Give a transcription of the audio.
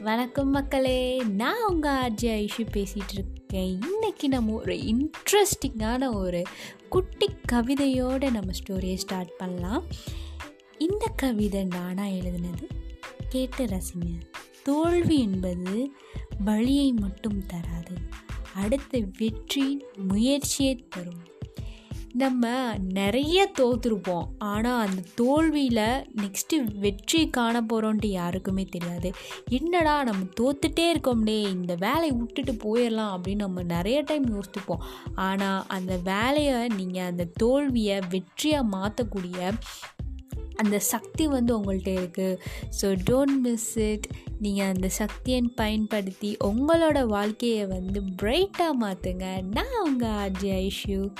வணக்கம் மக்களே. நான் உங்கள் ஆர்ஜி ஐஷு பேசிகிட்டு இருக்கேன் இன்றைக்கி நம்ம ஒரு இன்ட்ரெஸ்டிங்கான ஒரு குட்டி கவிதையோடு நம்ம ஸ்டோரியை ஸ்டார்ட் பண்ணலாம். இந்த கவிதை நானாக எழுதினது கேட்டு ரசிங்க தோல்வி என்பது வழியை மட்டும் தராது. அடுத்த வெற்றி முயற்சியை தரும். நம்ம நிறைய தோற்றுருப்போம் ஆனால் அந்த தோல்வியில் நெக்ஸ்ட்டு வெற்றி காண போகிறோன்ட்டு யாருக்குமே தெரியாது. என்னடா நம்ம தோத்துட்டே இருக்கோம்னே இந்த வேலையை விட்டுட்டு போயிடலாம் அப்படின்னு நம்ம நிறைய டைம் யோசித்துப்போம். ஆனால் அந்த வேலையை நீங்கள் அந்த தோல்வியை வெற்றியாக மாற்றக்கூடிய அந்த சக்தி வந்து உங்கள்கிட்ட இருக்குது ஸோ டோன்ட் மிஸ் இட் நீங்கள் அந்த சக்தியை பயன்படுத்தி உங்களோட வாழ்க்கையை வந்து பிரைட்டாக மாற்றுங்க நான் உங்கள் ஆர்ஜி ஐஷ்யூ